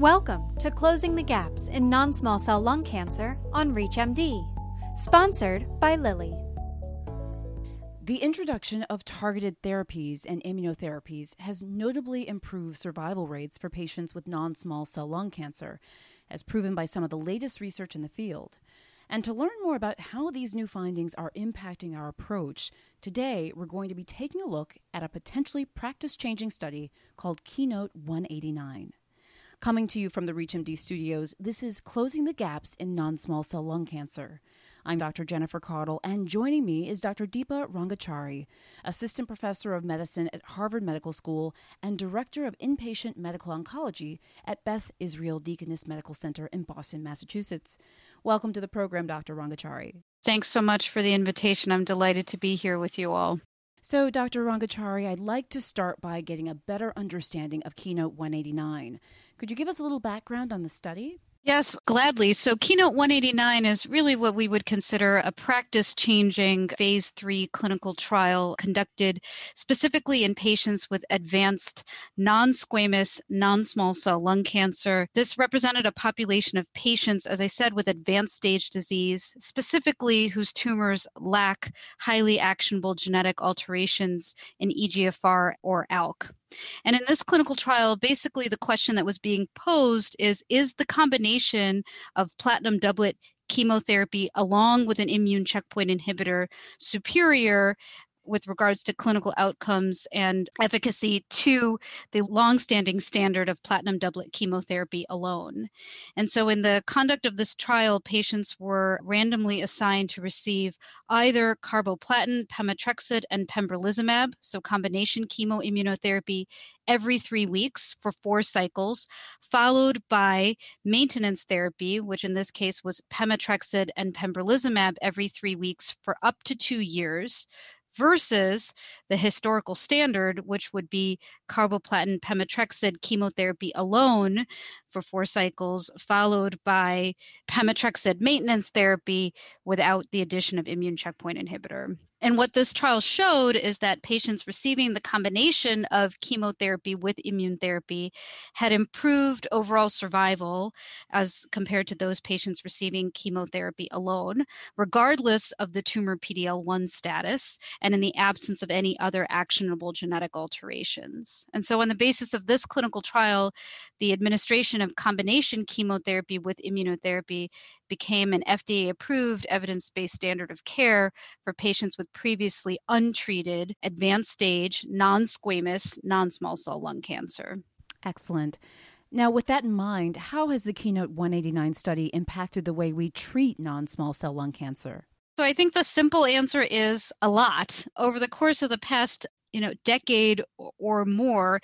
Welcome to Closing the Gaps in Non Small Cell Lung Cancer on ReachMD, sponsored by Lilly. The introduction of targeted therapies and immunotherapies has notably improved survival rates for patients with non small cell lung cancer, as proven by some of the latest research in the field. And to learn more about how these new findings are impacting our approach, today we're going to be taking a look at a potentially practice changing study called Keynote 189. Coming to you from the ReachMD studios, this is Closing the Gaps in Non Small Cell Lung Cancer. I'm Dr. Jennifer Caudle, and joining me is Dr. Deepa Rangachari, Assistant Professor of Medicine at Harvard Medical School and Director of Inpatient Medical Oncology at Beth Israel Deaconess Medical Center in Boston, Massachusetts. Welcome to the program, Dr. Rangachari. Thanks so much for the invitation. I'm delighted to be here with you all. So, Dr. Rangachari, I'd like to start by getting a better understanding of Keynote 189. Could you give us a little background on the study? Yes, gladly. So, Keynote 189 is really what we would consider a practice changing phase three clinical trial conducted specifically in patients with advanced non squamous, non small cell lung cancer. This represented a population of patients, as I said, with advanced stage disease, specifically whose tumors lack highly actionable genetic alterations in EGFR or ALK. And in this clinical trial, basically the question that was being posed is Is the combination of platinum doublet chemotherapy along with an immune checkpoint inhibitor superior with regards to clinical outcomes and efficacy to the longstanding standard of platinum doublet chemotherapy alone. And so, in the conduct of this trial, patients were randomly assigned to receive either carboplatin, pemetrexed, and pembrolizumab, so combination chemoimmunotherapy every three weeks for four cycles, followed by maintenance therapy, which in this case was pemetrexed and pembrolizumab every three weeks for up to two years, versus the historical standard, which would be carboplatin pemetrexed chemotherapy alone for four cycles, followed by pemetrexed maintenance therapy without the addition of immune checkpoint inhibitor. And what this trial showed is that patients receiving the combination of chemotherapy with immune therapy had improved overall survival as compared to those patients receiving chemotherapy alone, regardless of the tumor PD L1 status and in the absence of any other actionable genetic alterations. And so, on the basis of this clinical trial, the administration of combination chemotherapy with immunotherapy became an FDA approved evidence based standard of care for patients with previously untreated, advanced stage, non squamous, non small cell lung cancer. Excellent. Now, with that in mind, how has the Keynote 189 study impacted the way we treat non small cell lung cancer? So I think the simple answer is a lot. Over the course of the past you know decade or more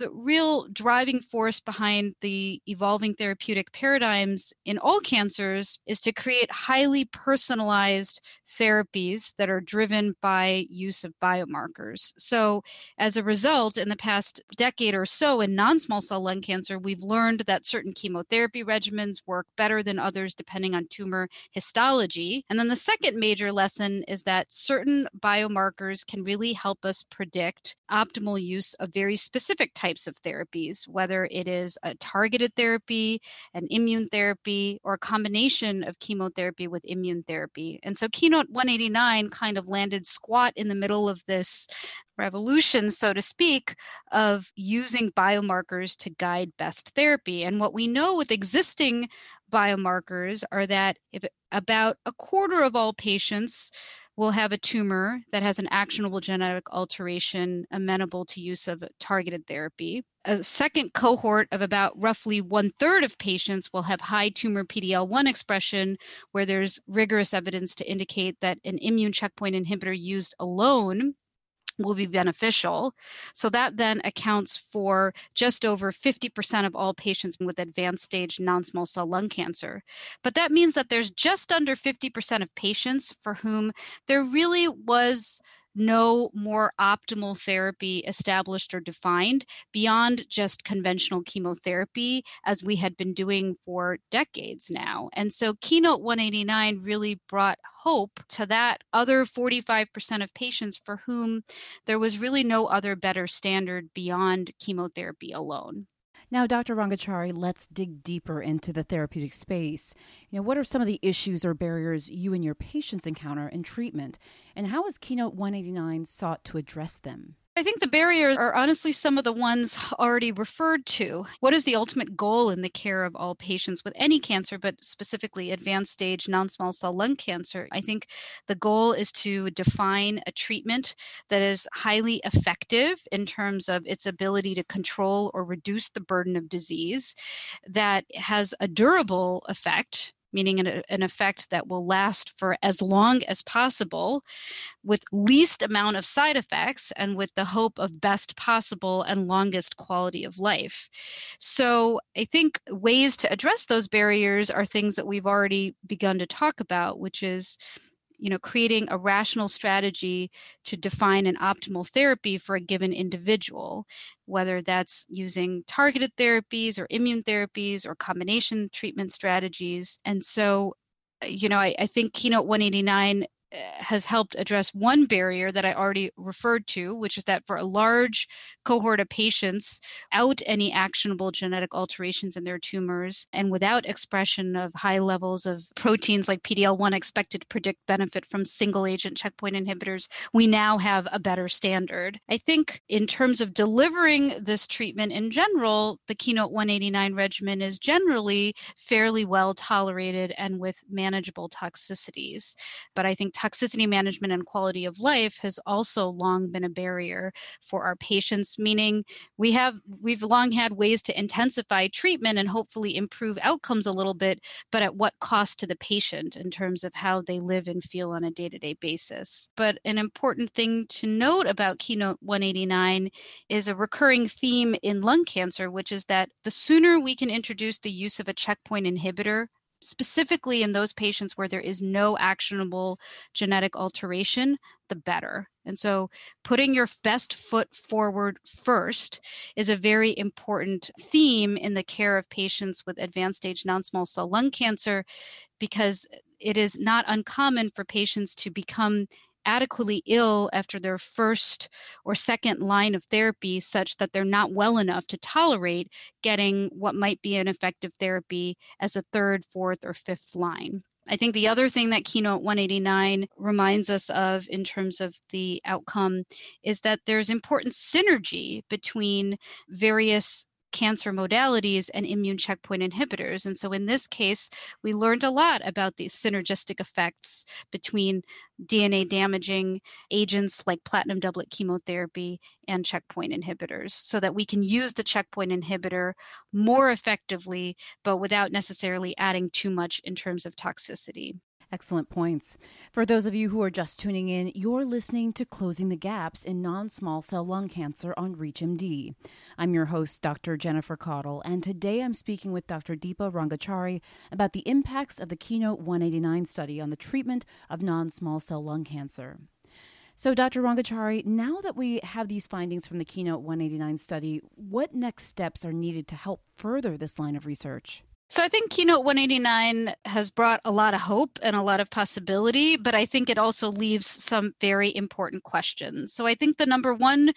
the real driving force behind the evolving therapeutic paradigms in all cancers is to create highly personalized therapies that are driven by use of biomarkers. So, as a result, in the past decade or so in non small cell lung cancer, we've learned that certain chemotherapy regimens work better than others depending on tumor histology. And then the second major lesson is that certain biomarkers can really help us predict optimal use of very specific types of therapies, whether it is a targeted therapy, an immune therapy, or a combination of chemotherapy with immune therapy. And so, Keynote 189 kind of landed squat in the middle of this revolution, so to speak, of using biomarkers to guide best therapy. And what we know with existing biomarkers are that if about a quarter of all patients will have a tumor that has an actionable genetic alteration amenable to use of targeted therapy. A second cohort of about roughly one third of patients will have high tumor PDL1 expression, where there's rigorous evidence to indicate that an immune checkpoint inhibitor used alone will be beneficial. So that then accounts for just over 50% of all patients with advanced stage non small cell lung cancer. But that means that there's just under 50% of patients for whom there really was no more optimal therapy established or defined beyond just conventional chemotherapy as we had been doing for decades now. And so Keynote 189 really brought hope to that other 45% of patients for whom there was really no other better standard beyond chemotherapy alone. Now, Dr. Rangachari, let's dig deeper into the therapeutic space. You know, what are some of the issues or barriers you and your patients encounter in treatment, and how has Keynote 189 sought to address them? I think the barriers are honestly some of the ones already referred to. What is the ultimate goal in the care of all patients with any cancer, but specifically advanced stage non small cell lung cancer? I think the goal is to define a treatment that is highly effective in terms of its ability to control or reduce the burden of disease, that has a durable effect meaning an, an, effect that will last for as long as possible with least amount of side effects and with the hope of best possible and longest quality of life. So i think ways to address those barriers are things that we've already begun to talk about which is you know creating a rational strategy to define an optimal therapy for a given individual whether that's using targeted therapies or immune therapies or combination treatment strategies. And so you know i, I think keynote 189 uh, has helped address one barrier that I already referred to, which is that for a large cohort of patients out any actionable genetic alterations in their tumors and without expression of high levels of proteins like PD-L1 expected to predict benefit from single agent checkpoint inhibitors, we now have a better standard. I think in terms of delivering this treatment in general, the Keynote 189 regimen is generally fairly well tolerated and with manageable toxicities. But I think toxicity management and quality of life has also long been a barrier for our patients meaning we have we've long had ways to intensify treatment and hopefully improve outcomes a little bit but at what cost to the patient in terms of how they live and feel on a day-to-day basis. But an important thing to note about keynote 189 is a recurring theme in lung cancer which is that the sooner we can introduce the use of a checkpoint inhibitor specifically in those patients where there is no actionable genetic alteration, the better. And so, putting your best foot forward first is a very important theme in the care of patients with advanced stage non small cell lung cancer because it is not uncommon for patients to become adequately ill after their first or second line of therapy, such that they're not well enough to tolerate getting what might be an effective therapy as a third, fourth, or fifth line. I think the other thing that Keynote 189 reminds us of in terms of the outcome is that there's important synergy between various cancer modalities and immune checkpoint inhibitors. And so in this case, we learned a lot about these synergistic effects between DNA damaging agents like platinum doublet chemotherapy and checkpoint inhibitors so that we can use the checkpoint inhibitor more effectively, but without necessarily adding too much in terms of toxicity. Excellent points. For those of you who are just tuning in, you're listening to Closing the Gaps in Non Small Cell Lung Cancer on ReachMD. I'm your host, Dr. Jennifer Caudle, and today I'm speaking with Dr. Deepa Rangachari about the impacts of the Keynote 189 study on the treatment of non small cell lung cancer. So, Dr. Rangachari, now that we have these findings from the Keynote 189 study, what next steps are needed to help further this line of research? So I think Keynote 189 has brought a lot of hope and a lot of possibility, but I think it also leaves some very important questions. So I think the number one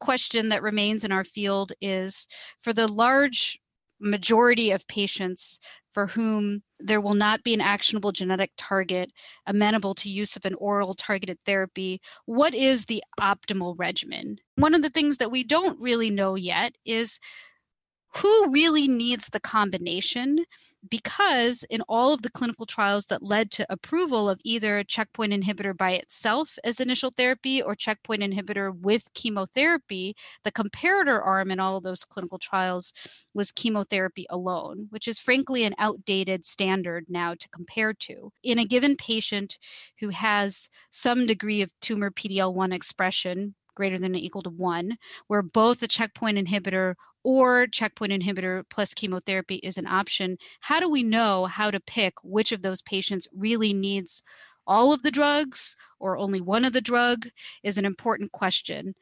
question that remains in our field is for the large majority of patients for whom there will not be an actionable genetic target amenable to use of an oral targeted therapy, what is the optimal regimen? One of the things that we don't really know yet is who really needs the combination because in all of the clinical trials that led to approval of either a checkpoint inhibitor by itself as initial therapy or checkpoint inhibitor with chemotherapy, the comparator arm in all of those clinical trials was chemotherapy alone, which is frankly an outdated standard now to compare to. In a given patient who has some degree of tumor PD-L1 expression, greater than or equal to one, where both a checkpoint inhibitor or checkpoint inhibitor plus chemotherapy is an option, how do we know how to pick which of those patients really needs all of the drugs or only one of the drug is an important question.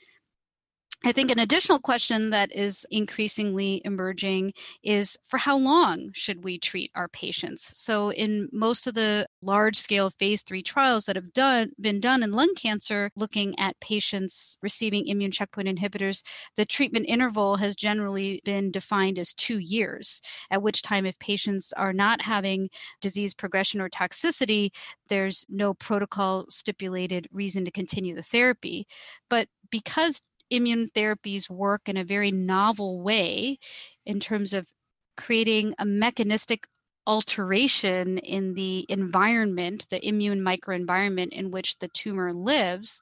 I think an additional question that is increasingly emerging is for how long should we treat our patients? So, in most of the large scale phase three trials that have done, been done in lung cancer, looking at patients receiving immune checkpoint inhibitors, the treatment interval has generally been defined as two years, at which time, if patients are not having disease progression or toxicity, there's no protocol stipulated reason to continue the therapy. But because immune therapies work in a very novel way in terms of creating a mechanistic alteration in the environment, the immune microenvironment in which the tumor lives,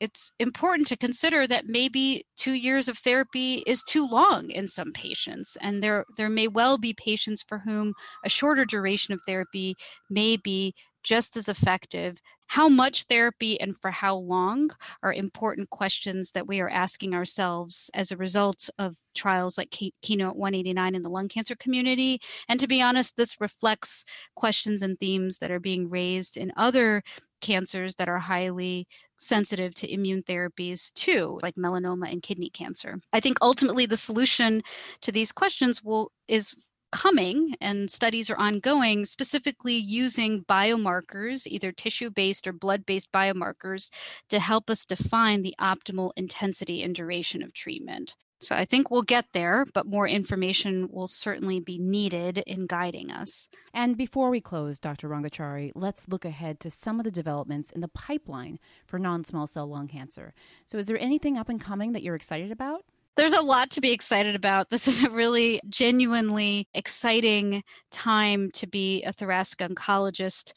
it's important to consider that maybe two years of therapy is too long in some patients. And there, there may well be patients for whom a shorter duration of therapy may be just as effective. How much therapy and for how long are important questions that we are asking ourselves as a result of trials like Keynote 189 in the lung cancer community. And to be honest, this reflects questions and themes that are being raised in other cancers that are highly sensitive to immune therapies too like melanoma and kidney cancer i think ultimately the solution to these questions will is coming and studies are ongoing specifically using biomarkers either tissue based or blood based biomarkers to help us define the optimal intensity and duration of treatment so I think we'll get there, but more information will certainly be needed in guiding us. And before we close, Dr. Rangachari, let's look ahead to some of the developments in the pipeline for non small cell lung cancer. So, is there anything up and coming that you're excited about? There's a lot to be excited about. This is a really genuinely exciting time to be a thoracic oncologist.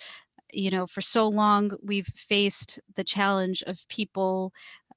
You know, for so long, we've faced the challenge of people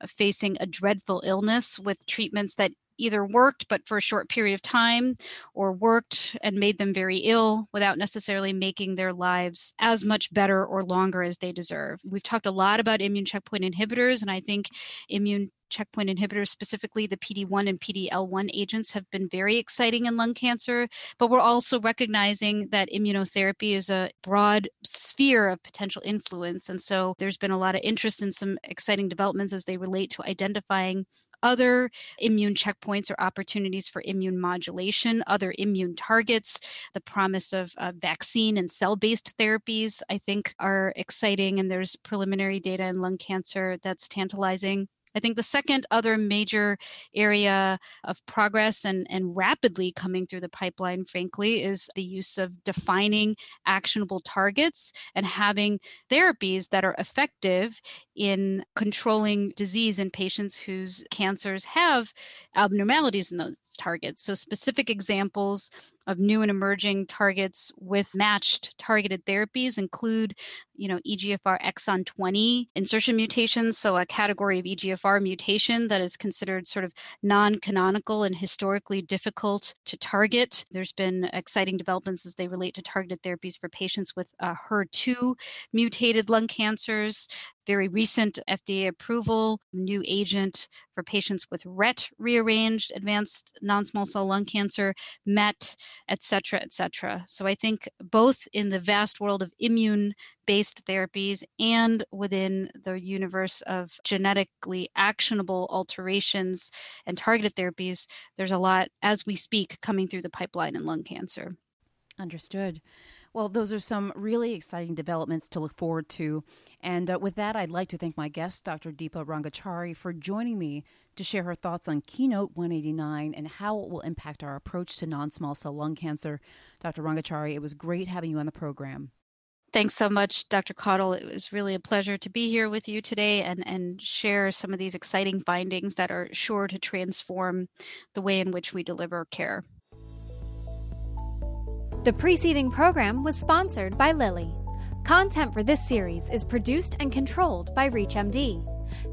facing a dreadful illness with treatments that either worked but for a short period of time or worked and made them very ill without necessarily making their lives as much better or longer as they deserve. We've talked a lot about immune checkpoint inhibitors, and I think immune checkpoint inhibitors, specifically the PD1 and PD-L1 agents, have been very exciting in lung cancer. But we're also recognizing that immunotherapy is a broad sphere of potential influence. And so there's been a lot of interest in some exciting developments as they relate to identifying other immune checkpoints or opportunities for immune modulation, other immune targets. The promise of uh, vaccine and cell based therapies, I think, are exciting. And there's preliminary data in lung cancer that's tantalizing. I think the second other major area of progress and, and rapidly coming through the pipeline, frankly, is the use of defining actionable targets and having therapies that are effective in controlling disease in patients whose cancers have abnormalities in those targets. So, specific examples of new and emerging targets with matched targeted therapies include, you know, EGFR exon 20 insertion mutations, so a category of EGFR mutation that is considered sort of non-canonical and historically difficult to target. There's been exciting developments as they relate to targeted therapies for patients with uh, HER2 mutated lung cancers very recent FDA approval, new agent for patients with RET rearranged advanced non-small cell lung cancer, MET, et cetera, et cetera. So I think both in the vast world of immune based therapies and within the universe of genetically actionable alterations and targeted therapies, there's a lot as we speak coming through the pipeline in lung cancer. Understood. Well, those are some really exciting developments to look forward to. And uh, with that, I'd like to thank my guest, Dr. Deepa Rangachari, for joining me to share her thoughts on Keynote 189 and how it will impact our approach to non small cell lung cancer. Dr. Rangachari, it was great having you on the program. Thanks so much, Dr. Caudle. It was really a pleasure to be here with you today and, and share some of these exciting findings that are sure to transform the way in which we deliver care. The preceding program was sponsored by Lilly. Content for this series is produced and controlled by ReachMD.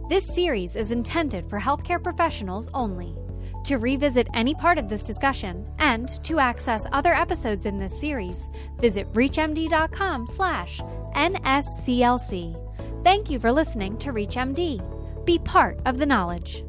This series is intended for healthcare professionals only. To revisit any part of this discussion and to access other episodes in this series, visit reachmd.com/nsclc. Thank you for listening to ReachMD. Be part of the knowledge.